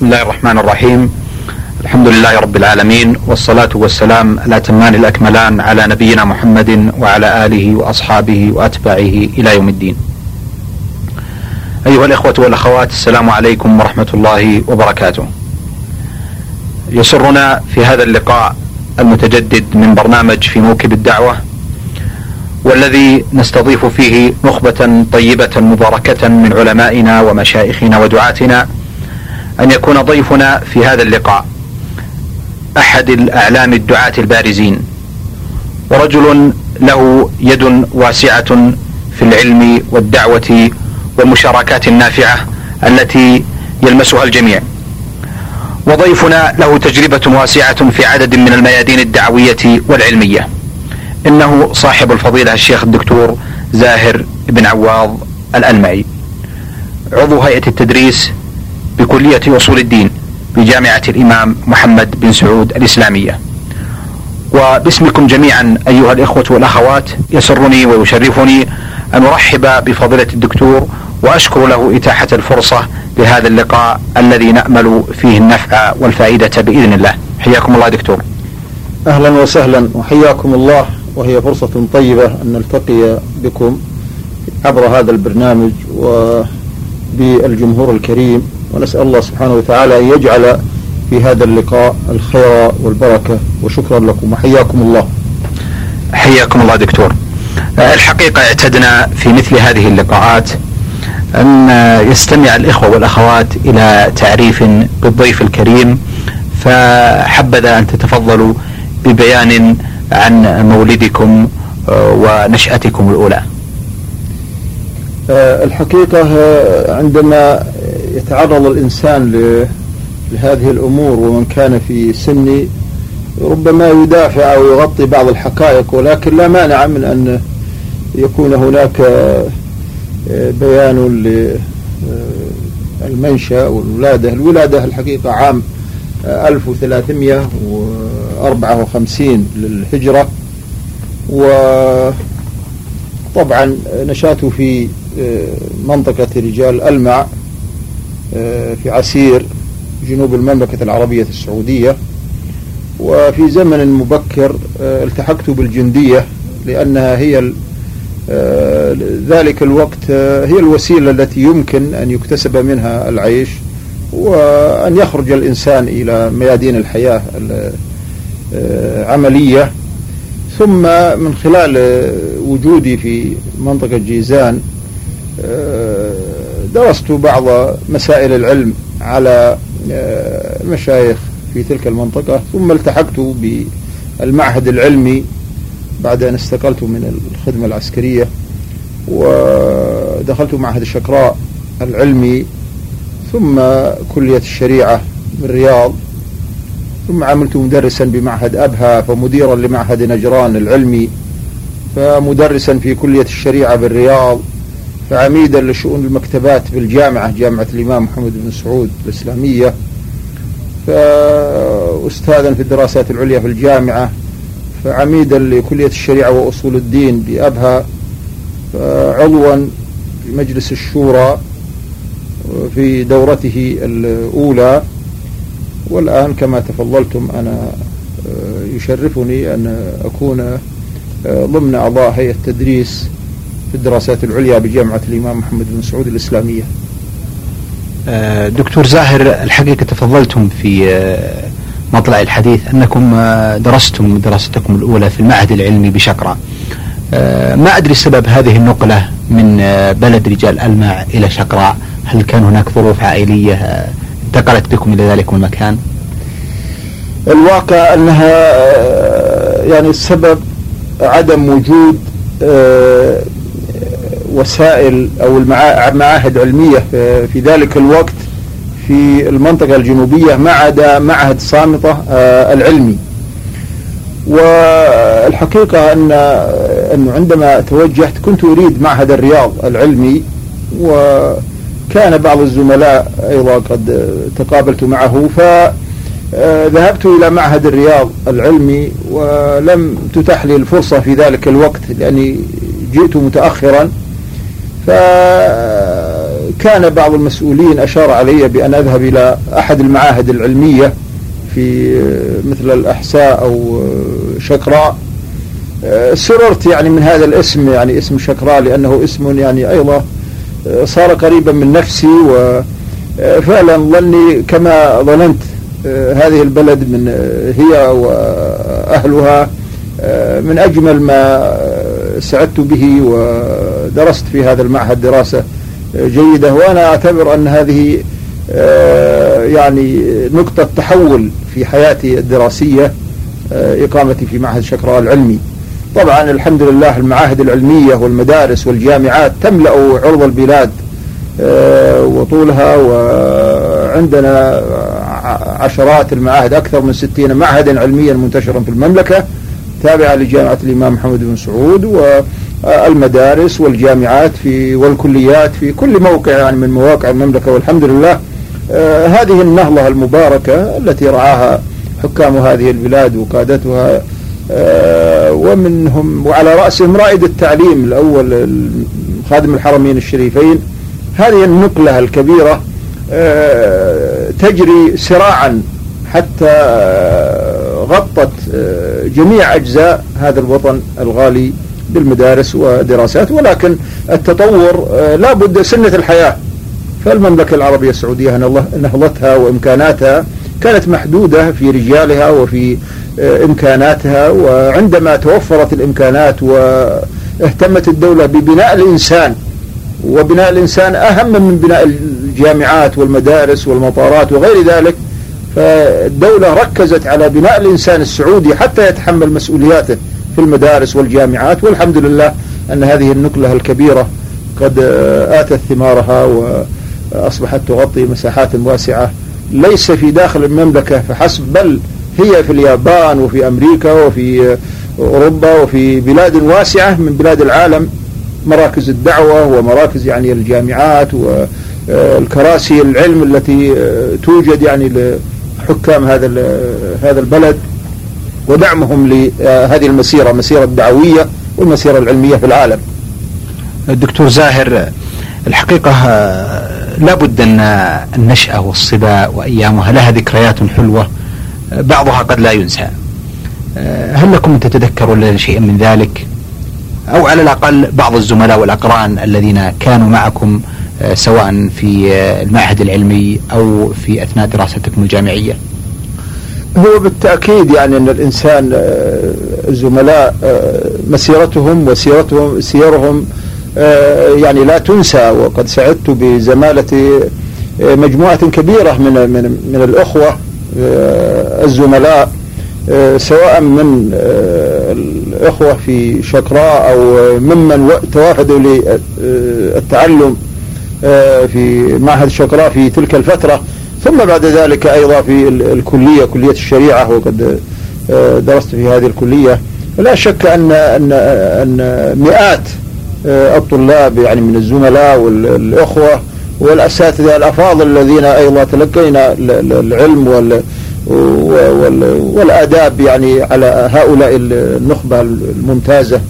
بسم الله الرحمن الرحيم. الحمد لله رب العالمين والصلاة والسلام الأتمان الأكملان على نبينا محمد وعلى آله وأصحابه وأتباعه إلى يوم الدين. أيها الإخوة والأخوات السلام عليكم ورحمة الله وبركاته. يسرنا في هذا اللقاء المتجدد من برنامج في موكب الدعوة والذي نستضيف فيه نخبة طيبة مباركة من علمائنا ومشايخنا ودعاتنا أن يكون ضيفنا في هذا اللقاء. أحد الأعلام الدعاة البارزين. ورجل له يد واسعة في العلم والدعوة والمشاركات النافعة التي يلمسها الجميع. وضيفنا له تجربة واسعة في عدد من الميادين الدعوية والعلمية. إنه صاحب الفضيلة الشيخ الدكتور زاهر بن عواض الألمعي. عضو هيئة التدريس بكلية أصول الدين بجامعة الإمام محمد بن سعود الإسلامية. وباسمكم جميعا أيها الإخوة والأخوات يسرني ويشرفني أن أرحب بفضيلة الدكتور وأشكر له إتاحة الفرصة لهذا اللقاء الذي نأمل فيه النفع والفائدة بإذن الله. حياكم الله دكتور. أهلا وسهلا وحياكم الله وهي فرصة طيبة أن نلتقي بكم عبر هذا البرنامج وبالجمهور الكريم. ونسأل الله سبحانه وتعالى أن يجعل في هذا اللقاء الخير والبركة وشكرا لكم وحياكم الله. حياكم الله دكتور. الحقيقة اعتدنا في مثل هذه اللقاءات أن يستمع الإخوة والأخوات إلى تعريف بالضيف الكريم فحبذا أن تتفضلوا ببيان عن مولدكم ونشأتكم الأولى. الحقيقة عندما يتعرض الإنسان لهذه الأمور ومن كان في سني ربما يدافع أو يغطي بعض الحقائق ولكن لا مانع من أن يكون هناك بيان للمنشأ والولادة. الولادة الحقيقة عام 1354 للهجرة. وطبعا نشاته في منطقة رجال ألمع. في عسير جنوب المملكة العربية السعودية وفي زمن مبكر التحقت بالجندية لأنها هي ذلك الوقت هي الوسيلة التي يمكن أن يكتسب منها العيش وأن يخرج الإنسان إلى ميادين الحياة العملية ثم من خلال وجودي في منطقة جيزان درست بعض مسائل العلم على مشايخ في تلك المنطقة ثم التحقت بالمعهد العلمي بعد أن استقلت من الخدمة العسكرية ودخلت معهد الشكراء العلمي ثم كلية الشريعة بالرياض ثم عملت مدرسا بمعهد أبها فمديرا لمعهد نجران العلمي فمدرسا في كلية الشريعة بالرياض فعميدا لشؤون المكتبات بالجامعة جامعة الإمام محمد بن سعود الإسلامية. فأستاذا في الدراسات العليا في الجامعة فعميدا لكلية الشريعة وأصول الدين بأبها عضوا في مجلس الشورى في دورته الأولى. والآن كما تفضلتم أنا يشرفني أن أكون ضمن أعضاء هيئة التدريس في الدراسات العليا بجامعة الإمام محمد بن سعود الإسلامية. دكتور زاهر الحقيقة تفضلتم في مطلع الحديث أنكم درستم دراستكم الأولى في المعهد العلمي بشقرة ما أدري سبب هذه النقلة من بلد رجال ألمع إلى شقراء. هل كان هناك ظروف عائلية انتقلت بكم إلى ذلك المكان؟ الواقع أنها يعني السبب عدم وجود وسائل أو المعاهد علمية في ذلك الوقت في المنطقة الجنوبية ما عدا معهد صامتة العلمي. والحقيقة أن أنه عندما توجهت كنت أريد معهد الرياض العلمي وكان بعض الزملاء أيضا قد تقابلت معه فذهبت إلى معهد الرياض العلمي ولم تتح لي الفرصة في ذلك الوقت لأني جئت متأخرا. كان بعض المسؤولين أشار علي بأن أذهب إلى أحد المعاهد العلمية في مثل الأحساء أو شكراء. سررت يعني من هذا الاسم يعني اسم شكراء لأنه اسم يعني أيضا صار قريبا من نفسي وفعلا ظني كما ظننت هذه البلد من هي وأهلها من أجمل ما سعدت به ودرست في هذا المعهد دراسة جيدة وأنا أعتبر أن هذه يعني نقطة تحول في حياتي الدراسية إقامتي في معهد شكراء العلمي. طبعا الحمد لله المعاهد العلمية والمدارس والجامعات تملأ عرض البلاد وطولها وعندنا عشرات المعاهد أكثر من ستين معهدا علميا منتشرا في المملكة. تابعة لجامعة الإمام محمد بن سعود والمدارس والجامعات في والكليات في كل موقع يعني من مواقع المملكة والحمد لله. آه هذه النهضة المباركة التي رعاها حكام هذه البلاد وقادتها آه ومنهم وعلى رأسهم رائد التعليم الأول خادم الحرمين الشريفين. هذه النقلة الكبيرة آه تجري سراعا حتى غطت جميع أجزاء هذا الوطن الغالي بالمدارس ودراسات ولكن التطور لا بد سنة الحياة. فالمملكة العربية السعودية نهضتها وإمكاناتها كانت محدودة في رجالها وفي إمكاناتها وعندما توفرت الإمكانات واهتمت الدولة ببناء الإنسان وبناء الإنسان أهم من بناء الجامعات والمدارس والمطارات وغير ذلك فالدولة ركزت على بناء الإنسان السعودي حتى يتحمل مسؤولياته في المدارس والجامعات والحمد لله أن هذه النقلة الكبيرة قد آتت ثمارها وأصبحت تغطي مساحات واسعة ليس في داخل المملكة فحسب بل هي في اليابان وفي أمريكا وفي أوروبا وفي بلاد واسعة من بلاد العالم مراكز الدعوة ومراكز يعني الجامعات والكراسي العلم التي توجد يعني حكام هذا هذا البلد ودعمهم لهذه المسيرة مسيرة الدعوية والمسيرة العلمية في العالم. الدكتور زاهر الحقيقة لا بد أن النشأة والصبا وأيامها لها ذكريات حلوة بعضها قد لا ينسى. هل لكم تتذكرون شيئا من ذلك؟ أو على الأقل بعض الزملاء والأقران الذين كانوا معكم سواء في المعهد العلمي أو في أثناء دراستكم الجامعية. هو بالتأكيد يعني أن الإنسان الزملاء مسيرتهم وسيرتهم سيرهم يعني لا تنسى وقد سعدت بزمالة مجموعة كبيرة من من من الأخوة الزملاء سواء من الأخوة في شكراء أو ممن توافدوا للتعلم. في معهد شكراء في تلك الفترة. ثم بعد ذلك أيضا في الكلية كلية الشريعة وقد درست في هذه الكلية. لا شك أن أن أن مئات الطلاب يعني من الزملاء والأخوة والأساتذة الأفاضل الذين أيضا تلقينا العلم وال والآداب يعني على هؤلاء النخبة الممتازة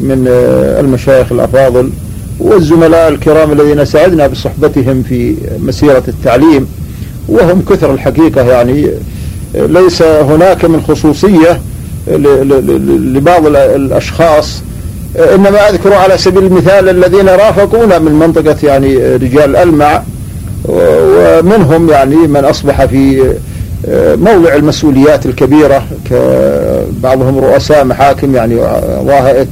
من المشايخ الأفاضل. والزملاء الكرام الذين ساعدنا بصحبتهم في مسيرة التعليم وهم كثر الحقيقة يعني ليس هناك من خصوصية لبعض الأشخاص إنما أذكر على سبيل المثال الذين رافقونا من منطقة يعني رجال ألمع ومنهم يعني من أصبح في موضع المسؤوليات الكبيرة كبعضهم رؤساء محاكم يعني ظاهرة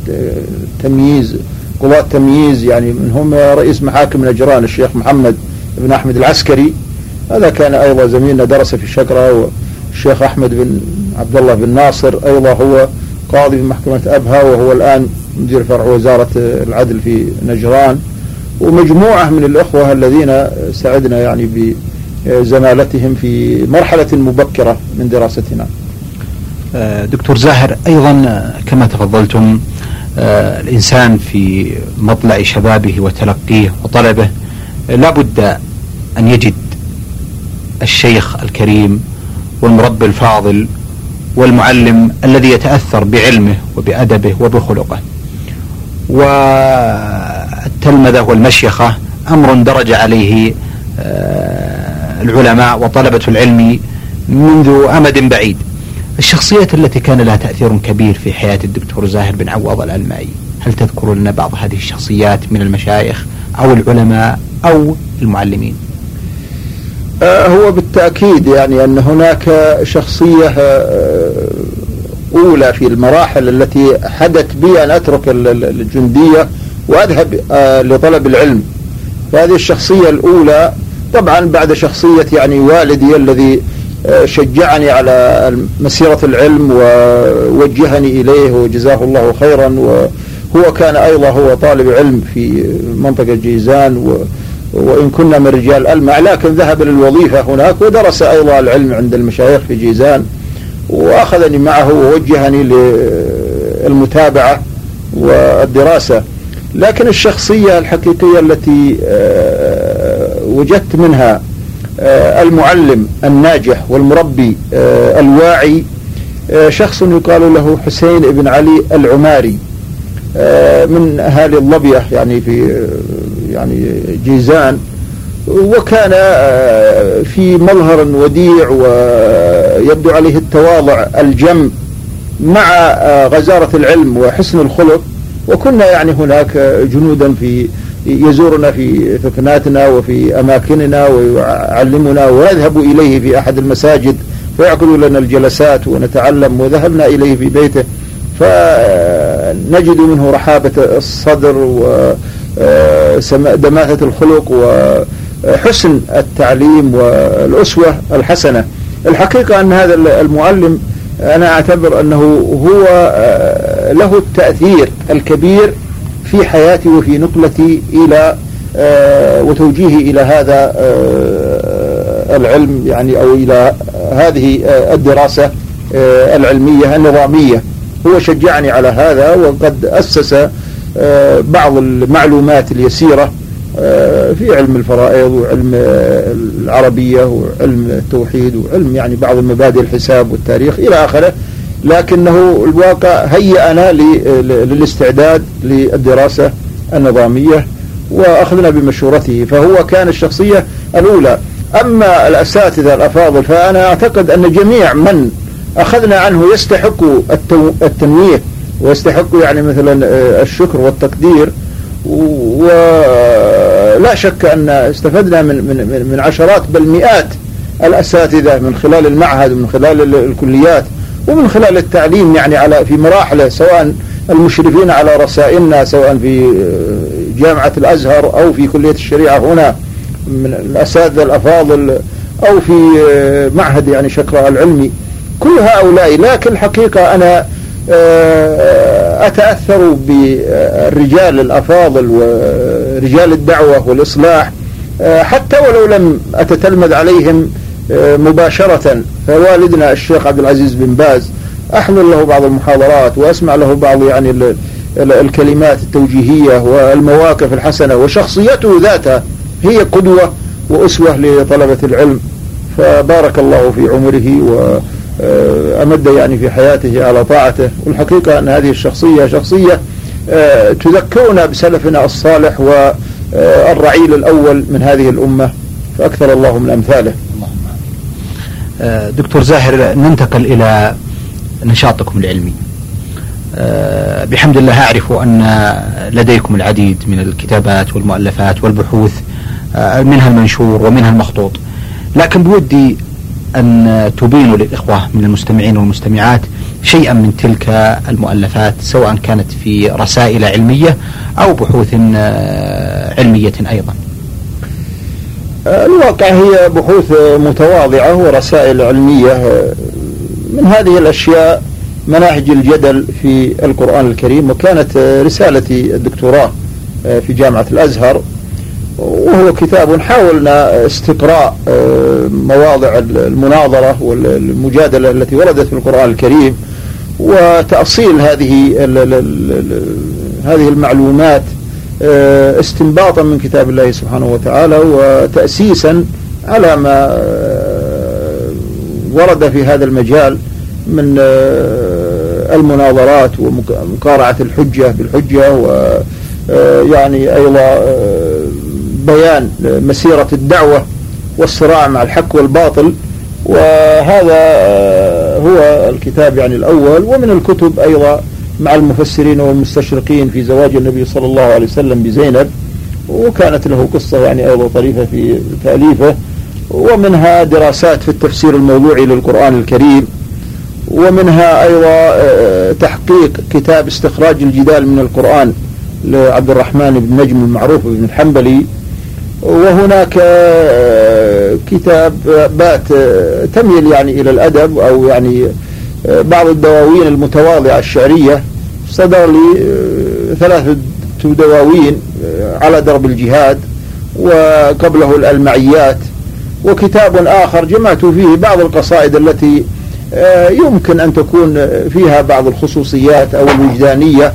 تمييز قضاة تمييز يعني منهم رئيس محاكم نجران الشيخ محمد بن أحمد العسكري. هذا كان أيضا زميلنا درس في الشكرة والشيخ أحمد بن عبد الله بن ناصر أيضا هو قاضي في محكمة أبها وهو الآن مدير فرع وزارة العدل في نجران. ومجموعة من الأخوة الذين ساعدنا يعني بزمالتهم في مرحلة مبكرة من دراستنا. دكتور زاهر أيضا كما تفضلتم الإنسان في مطلع شبابه وتلقيه وطلبه لا بد أن يجد الشيخ الكريم والمربي الفاضل والمعلم الذي يتأثر بعلمه وبأدبه وبخلقه. والتلمذة والمشيخة أمر درج عليه العلماء وطلبة العلم منذ أمد بعيد. الشخصيات التي كان لها تأثير كبير في حياة الدكتور زاهر بن عوض الألمائي هل تذكر لنا بعض هذه الشخصيات من المشايخ أو العلماء أو المعلمين؟ آه، هو بالتأكيد يعني أن هناك شخصية آه، أولى في المراحل التي حدث بي أن أترك الجندية وأذهب آه، لطلب العلم. فهذه الشخصية الأولى طبعا بعد شخصية يعني والدي الذي شجعني على مسيرة العلم ووجهني إليه وجزاه الله خيرا وهو كان أيضا هو طالب علم في منطقة جيزان و وإن كنا من رجال ألمع لكن ذهب للوظيفة هناك ودرس أيضا العلم عند المشايخ في جيزان وأخذني معه ووجهني للمتابعة والدراسة. لكن الشخصية الحقيقية التي آه، وجدت منها آه، المعلم الناجح والمربي آه، الواعي شخص يقال له حسين بن علي العماري من أهالي اللبية يعني في يعني جيزان. وكان آه، في مظهر وديع ويبدو عليه التواضع الجم مع آه، غزارة العلم وحسن الخلق. وكنا يعني هناك جنودا في يزورنا في ثكناتنا وفي أماكننا ويعلمنا ونذهب إليه في أحد المساجد فيعقد لنا الجلسات ونتعلم وذهبنا إليه في بيته. فنجد منه رحابة الصدر و دماثة الخلق وحسن التعليم والأسوة الحسنة. الحقيقة أن هذا المعلم أنا أعتبر أنه هو آه، له التأثير الكبير في حياتي وفي نقلتي إلى آه، وتوجيهي إلى هذا آه، العلم يعني أو إلى هذه الدراسة العلمية النظامية. هو شجعني على هذا وقد أسس آه، بعض المعلومات اليسيرة آه، في علم الفرائض وعلم العربية وعلم التوحيد وعلم يعني بعض المبادئ الحساب والتاريخ إلى آخره. لكنه الواقع هيأنا للاستعداد للدراسة النظامية وأخذنا بمشورته فهو كان الشخصية الأولى. أما الأساتذة الأفاضل فأنا أعتقد أن جميع من أخذنا عنه يستحق التنويه ويستحق يعني مثلا آه، الشكر والتقدير. ولا شك أن استفدنا من, من, من عشرات بل مئات الأساتذة من خلال المعهد ومن خلال الكليات. ومن خلال التعليم يعني على في مراحله سواء المشرفين على رسائلنا سواء في آه، جامعة الأزهر أو في كلية الشريعة هنا من الأساتذة الأفاضل أو في آه، معهد يعني شكرا العلمي. كل هؤلاء لكن الحقيقة أنا آه، أتأثر بالرجال الأفاضل ورجال الدعوة والإصلاح حتى ولو لم أتتلمذ عليهم مباشرة. فوالدنا الشيخ عبد العزيز بن باز أحضر له بعض المحاضرات وأسمع له بعض يعني الكلمات التوجيهية والمواقف الحسنة وشخصيته ذاتها هي قدوة وأسوة لطلبة العلم. فبارك الله في عمره و آه، يعني في حياته على طاعته. والحقيقة أن هذه الشخصية شخصية آه، تذكرنا بسلفنا الصالح والرعيل الأول من هذه الأمة فأكثر الله من أمثاله. آه، دكتور زاهر ننتقل إلى نشاطكم العلمي. بحمد الله أعرف أن لديكم العديد من الكتابات والمؤلفات والبحوث منها المنشور ومنها المخطوط. لكن بودي أن تبينوا للإخوة من المستمعين والمستمعات شيئا من تلك المؤلفات سواء كانت في رسائل علمية أو بحوث آه، علمية أيضا. الواقع هي بحوث متواضعة ورسائل علمية من هذه الأشياء مناهج الجدل في القرآن الكريم وكانت رسالتي الدكتوراه في جامعة الأزهر وهو كتاب حاولنا استقراء آه، مواضع المناظرة والمجادلة التي وردت في القرآن الكريم وتأصيل هذه هذه المعلومات آه، استنباطا من كتاب الله سبحانه وتعالى وتأسيسا على ما آه، ورد في هذا المجال من المناظرات ومقارعة الحجة بالحجة ويعني أيضا بيان مسيرة الدعوة والصراع مع الحق والباطل. وهذا هو الكتاب يعني الأول. ومن الكتب أيضا مع المفسرين والمستشرقين في زواج النبي صلى الله عليه وسلم بزينب وكانت له قصة يعني أيضا طريفة في تأليفه ومنها دراسات في التفسير الموضوعي للقرآن الكريم ومنها أيضا آه، تحقيق كتاب استخراج الجدال من القرآن لعبد الرحمن بن نجم المعروف بن الحنبلي. وهناك آه، كتاب بات آه، تميل يعني إلى الأدب أو يعني بعض الدواوين المتواضعة الشعرية صدر لي ثلاثة دواوين على درب الجهاد وقبله الألمعيات وكتاب آخر جمعت فيه بعض القصائد التي آه، يمكن أن تكون فيها بعض الخصوصيات أو الوجدانية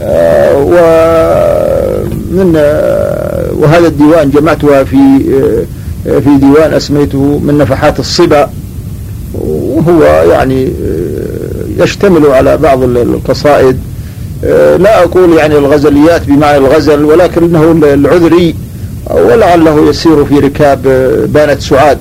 آه، ومن آه، وهذا الديوان جمعتها في في ديوان أسميته من نفحات الصبا وهو يعني يشتمل على بعض القصائد. لا أقول يعني الغزليات بمعنى الغزل ولكنه العذري ولعله يسير في ركاب بانت سعاد.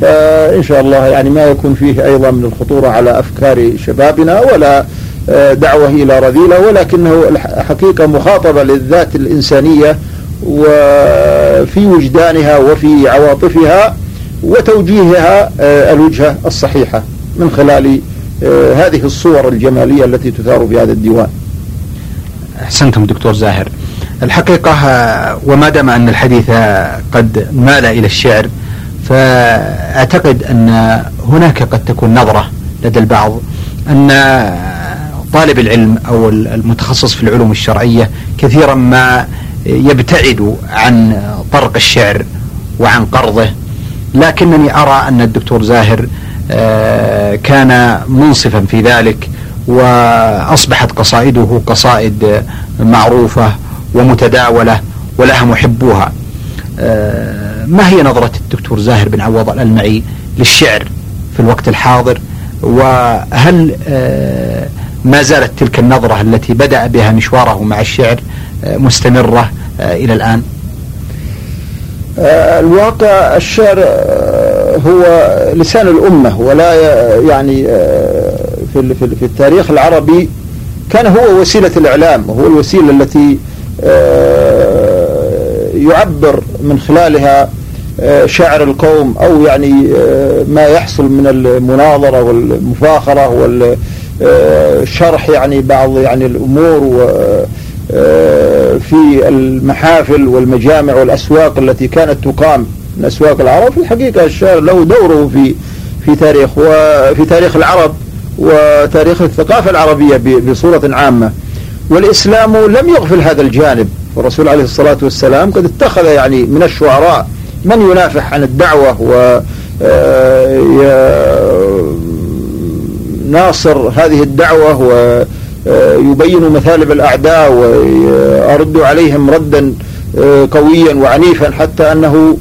فإن شاء الله يعني ما يكون فيه أيضا من الخطورة على أفكار شبابنا ولا آه، دعوة إلى رذيلة ولكنه حقيقة مخاطبة للذات الإنسانية وفي وجدانها وفي عواطفها وتوجيهها آه، الوجهة الصحيحة من خلال آه، هذه الصور الجمالية التي تثار في هذا الديوان. أحسنتم دكتور زاهر. الحقيقة وما دام أن الحديث قد مال إلى الشعر فأعتقد أن هناك قد تكون نظرة لدى البعض أن طالب العلم أو المتخصص في العلوم الشرعية كثيرا ما يبتعد عن طرق الشعر وعن قرضه. لكنني أرى أن الدكتور زاهر آه، كان منصفا في ذلك وأصبحت قصائده قصائد معروفة ومتداولة ولها محبوها. آه، ما هي نظرة الدكتور زاهر بن عوض الألمعي للشعر في الوقت الحاضر؟ وهل آه، ما زالت تلك النظرة التي بدأ بها مشواره مع الشعر آه، مستمرة إلى الآن؟ الواقع الشعر هو لسان الأمة ولا يعني في في التاريخ العربي كان هو وسيلة الإعلام وهو الوسيلة التي يعبر من خلالها آه، شعر القوم أو يعني آه، ما يحصل من المناظرة والمفاخرة والشرح يعني بعض يعني الأمور في المحافل والمجامع والأسواق التي كانت تقام. من أسواق العرب. في الحقيقة الشعر له دوره في في تاريخ وفي تاريخ العرب وتاريخ الثقافة العربية بصورة عامة. والإسلام لم يغفل هذا الجانب. والرسول عليه الصلاة والسلام قد اتخذ يعني من الشعراء من ينافح عن الدعوة و آه، ناصر هذه الدعوة ويبين مثالب الأعداء ويرد عليهم ردا آه، قويا وعنيفا حتى أنه آه،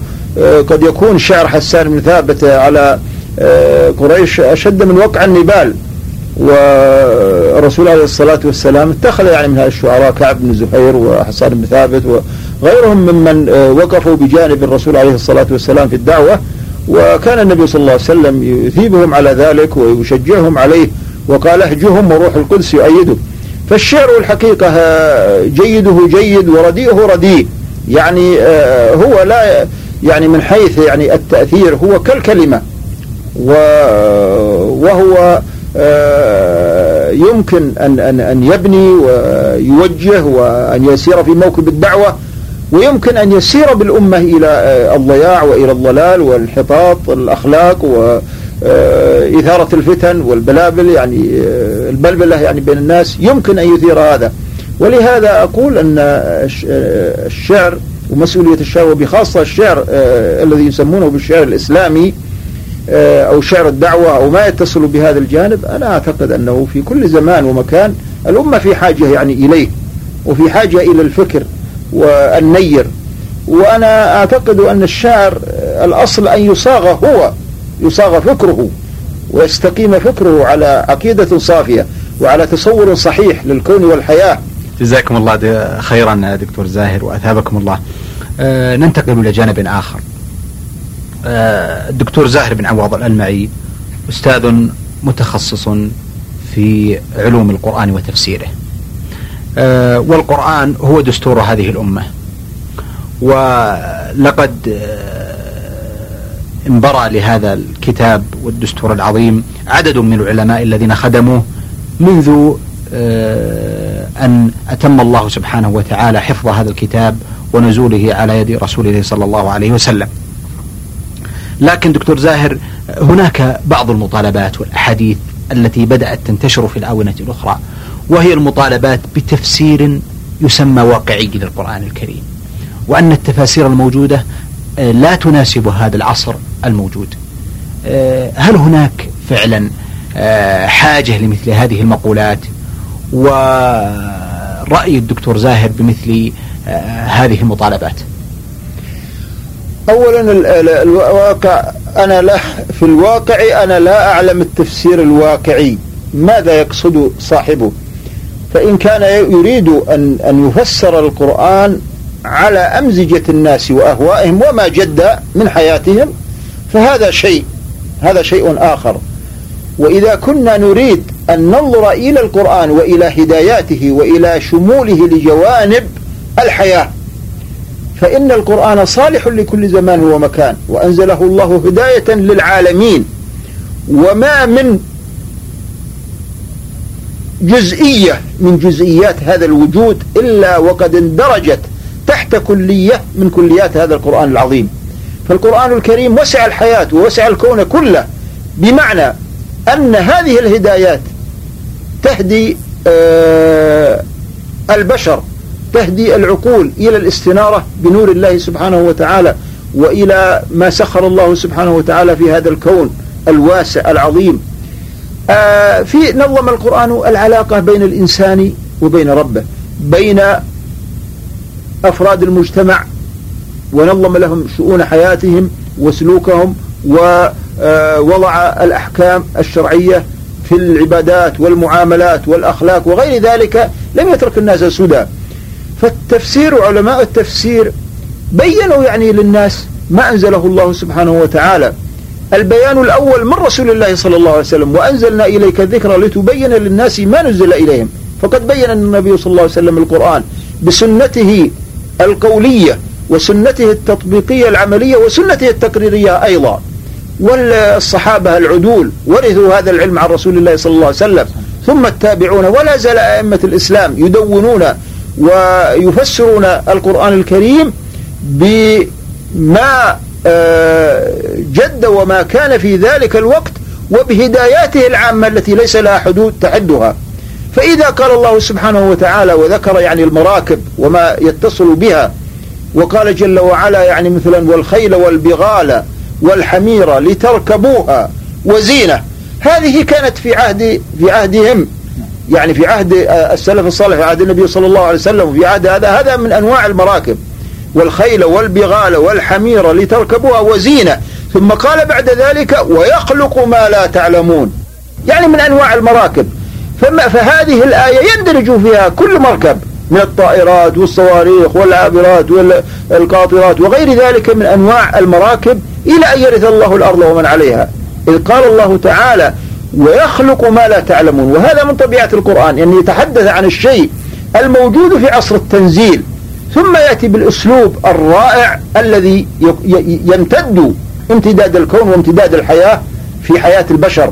قد يكون شعر حسان بن ثابت على قريش أشد من وقع النبال. والرسول عليه الصلاة والسلام اتخذ يعني من هذه الشعراء كعب بن زهير وحسان بن ثابت وغيرهم ممن آه، وقفوا بجانب الرسول عليه الصلاة والسلام في الدعوة. وكان النبي صلى الله عليه وسلم يثيبهم على ذلك ويشجعهم عليه وقال اهجهم وروح القدس يؤيده فالشعر الحقيقة آه، جيده جيد ورديئه رديء. يعني آه، هو لا يعني من حيث يعني التأثير هو كالكلمة. وهو آه، يمكن أن, أن, أن يبني ويوجه وأن يسير في موكب الدعوة ويمكن أن يسير بالأمة إلى آه، الضياع وإلى الضلال والانحطاط الأخلاق وإثارة آه، الفتن والبلابل يعني البلبلة يعني بين الناس يمكن أن يثير هذا. ولهذا أقول أن الشعر ومسؤولية الشعر وبخاصة الشعر الذي يسمونه بالشعر الإسلامي آه، أو شعر الدعوة أو ما يتصل بهذا الجانب أنا أعتقد أنه في كل زمان ومكان الأمة في حاجة يعني إليه وفي حاجة إلى الفكر والنير. وأنا أعتقد أن الشاعر آه، الأصل أن يصاغ هو يصاغ فكره ويستقيم فكره على عقيدة صافية وعلى تصور صحيح للكون والحياة. جزاكم الله خيرا دكتور زاهر وأثابكم الله. آه، ننتقل إلى جانب آخر. آه، الدكتور زاهر بن عواض الألمعي أستاذ متخصص في علوم القرآن وتفسيره. آه، والقرآن هو دستور هذه الأمة. ولقد انبرى لهذا الكتاب والدستور العظيم عدد من العلماء الذين خدموه منذ أن أتم الله سبحانه وتعالى حفظ هذا الكتاب ونزوله على يد رسول الله صلى الله عليه وسلم. لكن دكتور زاهر هناك بعض المطالبات والأحاديث التي بدأت تنتشر في الآونة الأخرى وهي المطالبات بتفسير يسمى واقعي للقرآن الكريم وأن التفاسير الموجودة آه، لا تناسب هذا العصر الموجود. آه، هل هناك فعلا آه، حاجة لمثل هذه المقولات؟ ورأي الدكتور زاهر بمثل هذه المطالبات. اولا الواقع أنا لا في الواقع أنا لا أعلم التفسير الواقعي. ماذا يقصد صاحبه؟ فإن كان يريد أن أن يفسر القرآن على أمزجة الناس وأهوائهم وما جد من حياتهم فهذا شيء هذا شيء آخر. وإذا كنا نريد أن ننظر إلى القرآن وإلى هداياته وإلى شموله لجوانب الحياة. فإن القرآن صالح لكل زمان ومكان وأنزله الله هداية للعالمين. وما من جزئية من جزئيات هذا الوجود إلا وقد اندرجت تحت كلية من كليات هذا القرآن العظيم. فالقرآن الكريم وسع الحياة ووسع الكون كله بمعنى أن هذه الهدايات تهدي آه البشر تهدي العقول إلى الاستنارة بنور الله سبحانه وتعالى وإلى ما سخر الله سبحانه وتعالى في هذا الكون الواسع العظيم. آه في نظم القرآن العلاقة بين الإنسان وبين ربه بين أفراد المجتمع ونظم لهم شؤون حياتهم وسلوكهم ووضع آه، الأحكام الشرعية في العبادات والمعاملات والأخلاق وغير ذلك لم يترك الناس سدى. فالتفسير علماء التفسير بينوا يعني للناس ما أنزله الله سبحانه وتعالى. البيان الأول من رسول الله صلى الله عليه وسلم وأنزلنا إليك الذكر لتبين للناس ما نزل إليهم. فقد بين النبي صلى الله عليه وسلم القرآن بسنته القولية وسنته التطبيقية العملية وسنته التقريرية أيضا. والصحابة العدول ورثوا هذا العلم عن رسول الله صلى الله عليه وسلم. ثم التابعون ولا زال أئمة الإسلام يدونون ويفسرون القرآن الكريم بما آه، جد وما كان في ذلك الوقت وبهداياته العامة التي ليس لها حدود تعدها. فإذا قال الله سبحانه وتعالى وذكر يعني المراكب وما يتصل بها وقال جل وعلا يعني مثلا والخيل والبغال والحمير لتركبوها وزينة. هذه كانت في عهد في عهدهم. يعني في عهد آه، السلف الصالح في عهد النبي صلى الله عليه وسلم وفي عهد هذا هذا من أنواع المراكب. والخيل والبغال والحمير لتركبوها وزينة. ثم قال بعد ذلك ويخلق ما لا تعلمون. يعني من أنواع المراكب. فما فهذه الآية يندرج فيها كل مركب. من الطائرات والصواريخ والعابرات والقاطرات وغير ذلك من أنواع المراكب إلى أن يرث الله الأرض ومن عليها. إذ قال الله تعالى ويخلق ما لا تعلمون. وهذا من طبيعة القرآن يعني يتحدث عن الشيء الموجود في عصر التنزيل. ثم يأتي بالأسلوب الرائع الذي يمتد امتداد الكون وامتداد الحياة في حياة البشر.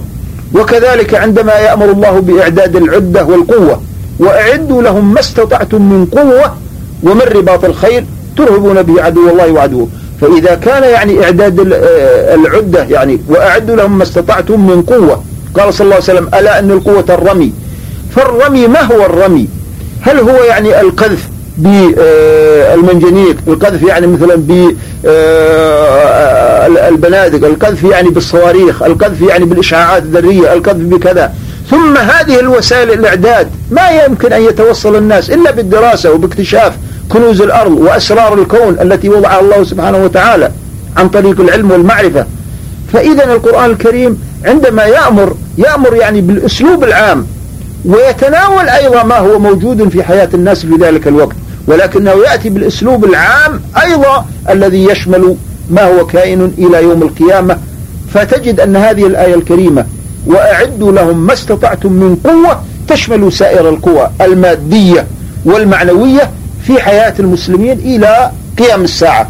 وكذلك عندما يأمر الله بإعداد العدة والقوة وأعدوا لهم ما استطعتم من قوة ومن رباط الخيل ترهبون به عدو الله وعدوه. فإذا كان يعني إعداد العدة يعني وأعدوا لهم ما استطعتم من قوة. قال صلى الله عليه وسلم ألا أن القوة الرمي؟ فالرمي ما هو الرمي؟ هل هو يعني القذف بالمنجنيق القذف يعني مثلا بالبنادق آه، القذف يعني بالصواريخ؟ القذف يعني بالإشعاعات الذرية؟ القذف بكذا؟ ثم هذه الوسائل الإعداد ما يمكن أن يتوصل الناس إلا بالدراسة وباكتشاف كنوز الأرض وأسرار الكون التي وضعها الله سبحانه وتعالى عن طريق العلم والمعرفة. فإذا القرآن الكريم عندما يأمر يأمر يعني بالأسلوب العام ويتناول أيضا ما هو موجود في حياة الناس في ذلك الوقت ولكنه يأتي بالأسلوب العام أيضا الذي يشمل ما هو كائن إلى يوم القيامة. فتجد أن هذه الآية الكريمة وأعدوا لهم ما استطعتم من قوة تشمل سائر القوى المادية والمعنوية في حياة المسلمين إلى قيام الساعة.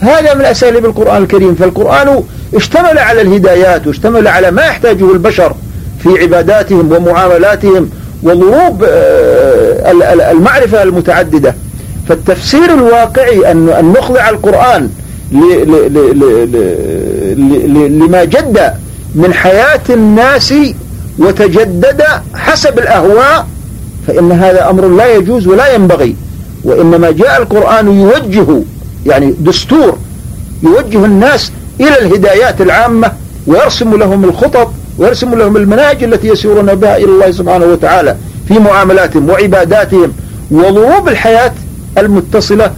هذا من أساليب القرآن الكريم. فالقرآن اشتمل على الهدايات واشتمل على ما يحتاجه البشر في عباداتهم ومعاملاتهم وضروب آه، المعرفة المتعددة. فالتفسير الواقعي أن نخضع القرآن لما جد من حياة الناس وتجدد حسب الأهواء فإن هذا أمر لا يجوز ولا ينبغي. وإنما جاء القرآن يوجه يعني دستور يوجه الناس إلى الهدايات العامة ويرسم لهم الخطط ويرسم لهم المناهج التي يسيرون بها إلى الله سبحانه وتعالى في معاملاتهم وعباداتهم وضروب الحياة المتصلة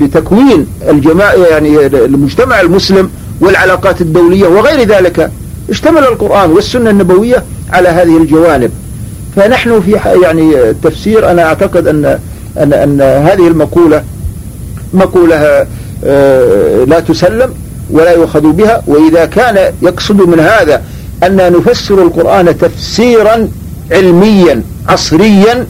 بتكوين الجماعة يعني المجتمع المسلم والعلاقات الدولية وغير ذلك. اشتمل القرآن والسنة النبوية على هذه الجوانب. فنحن في يعني التفسير أنا أعتقد أن أن أن هذه المقولة مقولة آه، لا تسلم ولا يؤخذ بها وإذا كان يقصد من هذا أن نفسر القرآن تفسيرا علميا عصريا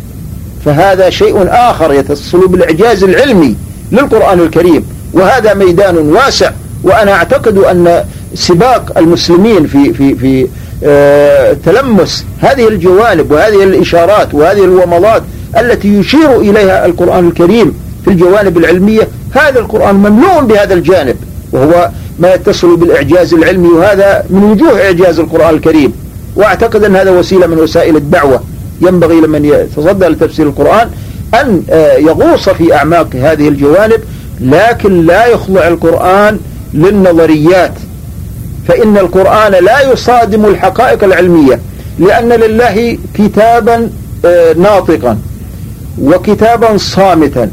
فهذا شيء آخر يتصل بالإعجاز العلمي للقرآن الكريم. وهذا ميدان واسع وأنا أعتقد أن سباق المسلمين في في في تلمس هذه الجوانب وهذه الإشارات وهذه الومضات التي يشير إليها القرآن الكريم في الجوانب العلمية. هذا القرآن مملوء بهذا الجانب وهو ما يتصل بالإعجاز العلمي وهذا من وجوه إعجاز القرآن الكريم. وأعتقد أن هذا وسيلة من وسائل الدعوة. ينبغي لمن يتصدى لتفسير القرآن أن آه، يغوص في أعماق هذه الجوانب لكن لا يخضع القرآن للنظريات. فإن القرآن لا يصادم الحقائق العلمية لأن لله كتابا آه، ناطقا وكتابا صامتا.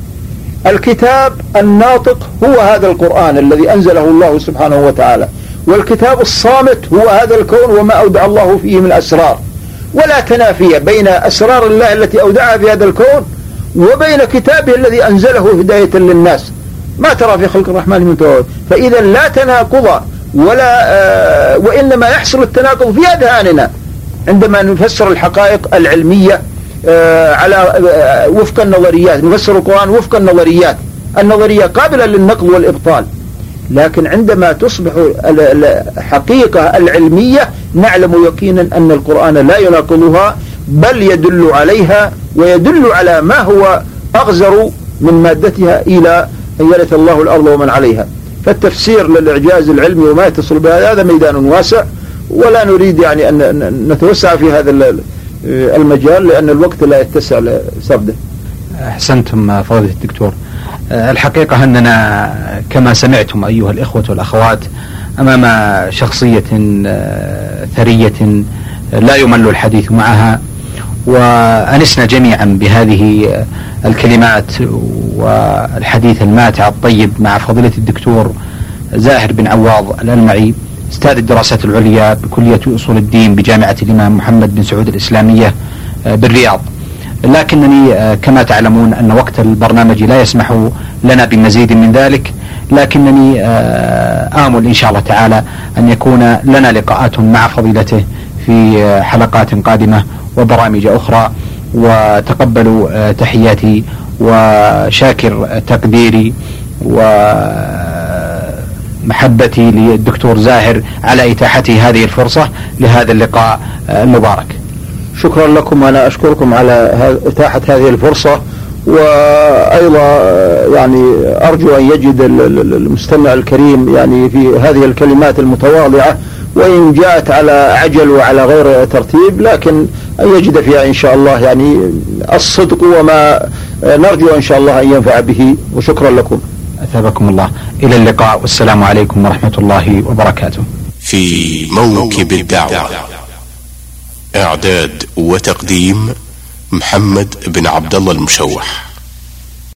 الكتاب الناطق هو هذا القرآن الذي أنزله الله سبحانه وتعالى. والكتاب الصامت هو هذا الكون وما أودع الله فيه من أسرار. ولا تنافي بين أسرار الله التي أودعها في هذا الكون وبين كتابه الذي أنزله هداية للناس. ما ترى في خلق الرحمن من تواضع فإذا لا تناقض ولا آه وإنما يحصل التناقض في أذهاننا عندما نفسر الحقائق العلمية آه على آه وفق النظريات نفسر القرآن وفق النظريات النظرية قابلة للنقل والإبطال. لكن عندما تصبح الحقيقة العلمية نعلم يقينا أن القرآن لا يناقضها بل يدل عليها ويدل على ما هو أغزر من مادتها إلى أن يرث الله الأرض ومن عليها. فالتفسير للإعجاز العلمي وما يتصل بهذا هذا ميدان واسع ولا نريد يعني أن نتوسع في هذا المجال لأن الوقت لا يتسع لسرده أحسنتم فضيلة الدكتور. الحقيقة أننا كما سمعتم أيها الإخوة والأخوات أمام شخصية ثرية لا يمل الحديث معها. وأنسنا جميعا بهذه الكلمات والحديث الماتع الطيب مع فضيلة الدكتور زاهر بن عواض الألمعي أستاذ الدراسات العليا بكلية أصول الدين بجامعة الإمام محمد بن سعود الإسلامية بالرياض. لكنني كما تعلمون أن وقت البرنامج لا يسمح لنا بمزيد من ذلك لكنني آمل إن شاء الله تعالى أن يكون لنا لقاءات مع فضيلته في حلقات قادمة. وبرامج أخرى وتقبلوا تحياتي وشاكر تقديري ومحبتي للدكتور زاهر على إتاحته هذه الفرصة لهذا اللقاء المبارك. شكرا لكم أنا أشكركم على إتاحة هذه الفرصة وأيضا يعني أرجو أن يجد المستمع الكريم يعني في هذه الكلمات المتواضعة وإن جاءت على عجل وعلى غير ترتيب لكن أن يجد فيها إن شاء الله يعني الصدق وما نرجو إن شاء الله أن ينفع به. وشكرا لكم. أثابكم الله. إلى اللقاء. والسلام عليكم ورحمة الله وبركاته. في موكب الدعوة إعداد وتقديم محمد بن عبد الله المشوح.